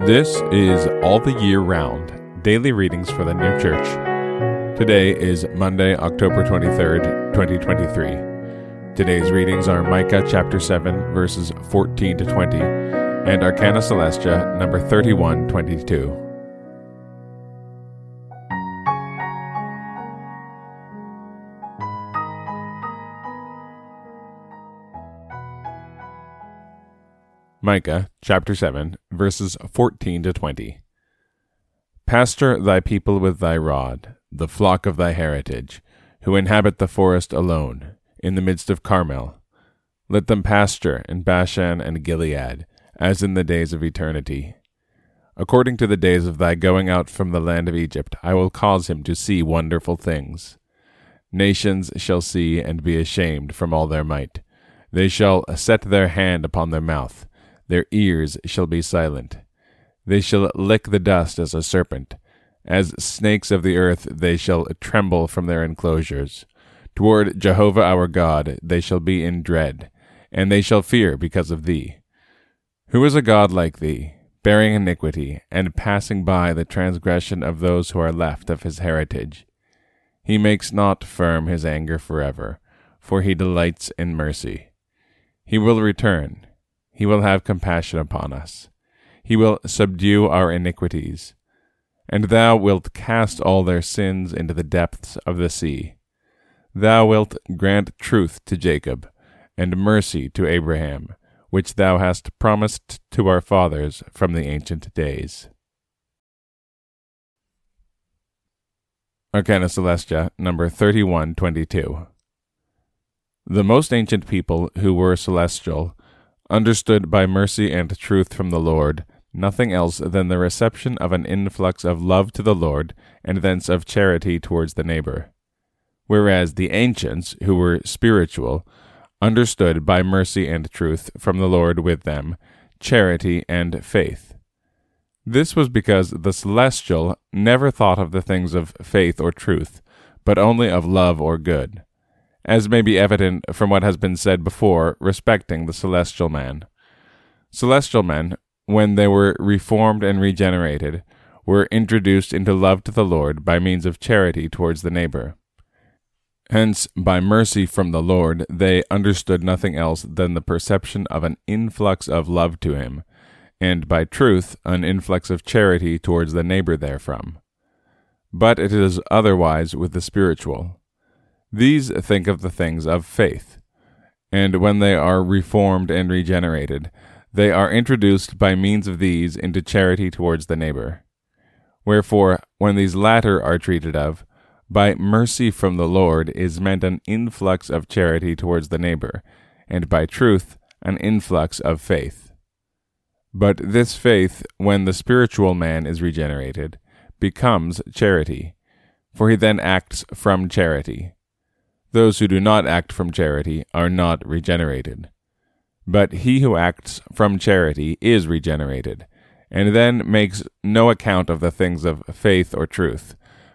This is All the Year Round Daily Readings for the New Church. Today is Monday, October 23rd, 2023. Today's readings are Micah chapter 7, verses 14 to 20, and Arcana Coelestia, number 3122. Micah chapter 7, verses 14 to 20. Pasture thy people with thy rod, the flock of thy heritage, who inhabit the forest alone, in the midst of Carmel. Let them pasture in Bashan and Gilead, as in the days of eternity. According to the days of thy going out from the land of Egypt, I will cause him to see wonderful things. Nations shall see and be ashamed from all their might. They shall set their hand upon their mouth their ears shall be silent. They shall lick the dust as a serpent. As snakes of the earth they shall tremble from their enclosures. Toward Jehovah our God they shall be in dread, and they shall fear because of thee. Who is a God like thee, bearing iniquity, and passing by the transgression of those who are left of his heritage? He makes not firm his anger forever, for he delights in mercy. He will return he will have compassion upon us. He will subdue our iniquities. And thou wilt cast all their sins into the depths of the sea. Thou wilt grant truth to Jacob, and mercy to Abraham, which thou hast promised to our fathers from the ancient days. Arcana Coelestia, number 3122. The most ancient people who were celestial understood by mercy and truth from the Lord, nothing else than the reception of an influx of love to the Lord, and thence of charity towards the neighbor. Whereas the ancients, who were spiritual, understood by mercy and truth from the Lord with them, charity and faith. This was because the celestial never thought of the things of faith or truth, but only of love or good as may be evident from what has been said before respecting the celestial man. Celestial men, when they were reformed and regenerated, were introduced into love to the Lord by means of charity towards the neighbor. Hence, by mercy from the Lord, they understood nothing else than the perception of an influx of love to him, and by truth, an influx of charity towards the neighbor therefrom. But it is otherwise with the spiritual. These think of the things of faith, and when they are reformed and regenerated, they are introduced by means of these into charity towards the neighbor. Wherefore, when these latter are treated of, by mercy from the Lord is meant an influx of charity towards the neighbor, and by truth, an influx of faith. But this faith, when the spiritual man is regenerated, becomes charity, for he then acts from charity those who do not act from charity are not regenerated. But he who acts from charity is regenerated, and then makes no account of the things of faith or truth,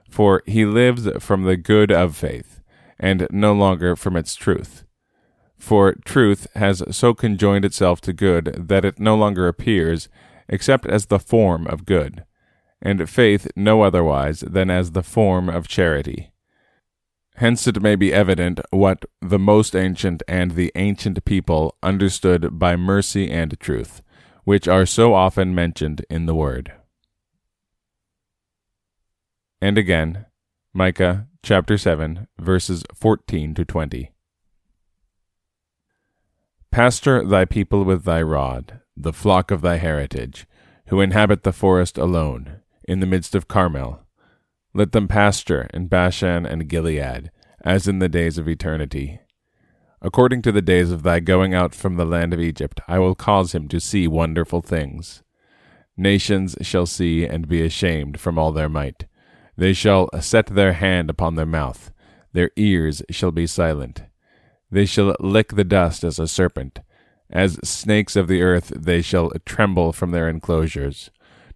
for he lives from the good of faith, and no longer from its truth. For truth has so conjoined itself to good that it no longer appears except as the form of good, and faith no otherwise than as the form of charity. Hence it may be evident what the most ancient and the ancient people understood by mercy and truth, which are so often mentioned in the Word. And again, Micah chapter 7, verses 14 to 20. Pasture thy people with thy rod, the flock of thy heritage, who inhabit the forest alone, in the midst of Carmel let them pasture in Bashan and Gilead, as in the days of eternity. According to the days of thy going out from the land of Egypt, I will cause him to see wonderful things. Nations shall see and be ashamed from all their might. They shall set their hand upon their mouth, their ears shall be silent. They shall lick the dust as a serpent. As snakes of the earth they shall tremble from their enclosures.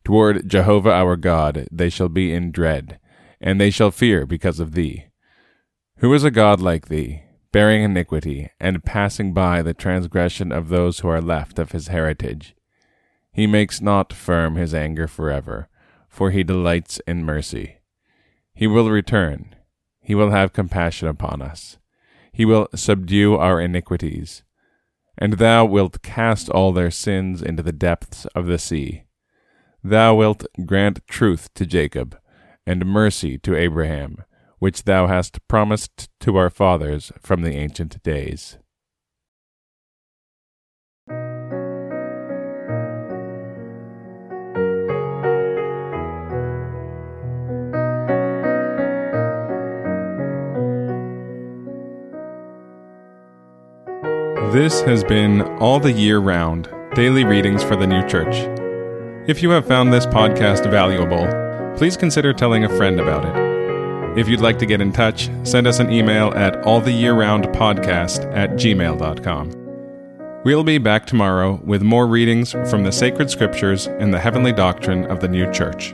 Toward Jehovah our God they shall be in dread, and they shall fear because of thee. Who is a God like thee, bearing iniquity, and passing by the transgression of those who are left of his heritage? He makes not firm his anger forever, for he delights in mercy. He will return. He will have compassion upon us. He will subdue our iniquities. And thou wilt cast all their sins into the depths of the sea. Thou wilt grant truth to Jacob, and mercy to Abraham, which thou hast promised to our fathers from the ancient days. This has been All the Year Round Daily Readings for the New Church. If you have found this podcast valuable, please consider telling a friend about it. If you'd like to get in touch, send us an email at alltheyearroundpodcast at gmail.com. We'll be back tomorrow with more readings from the sacred scriptures and the heavenly doctrine of the new church.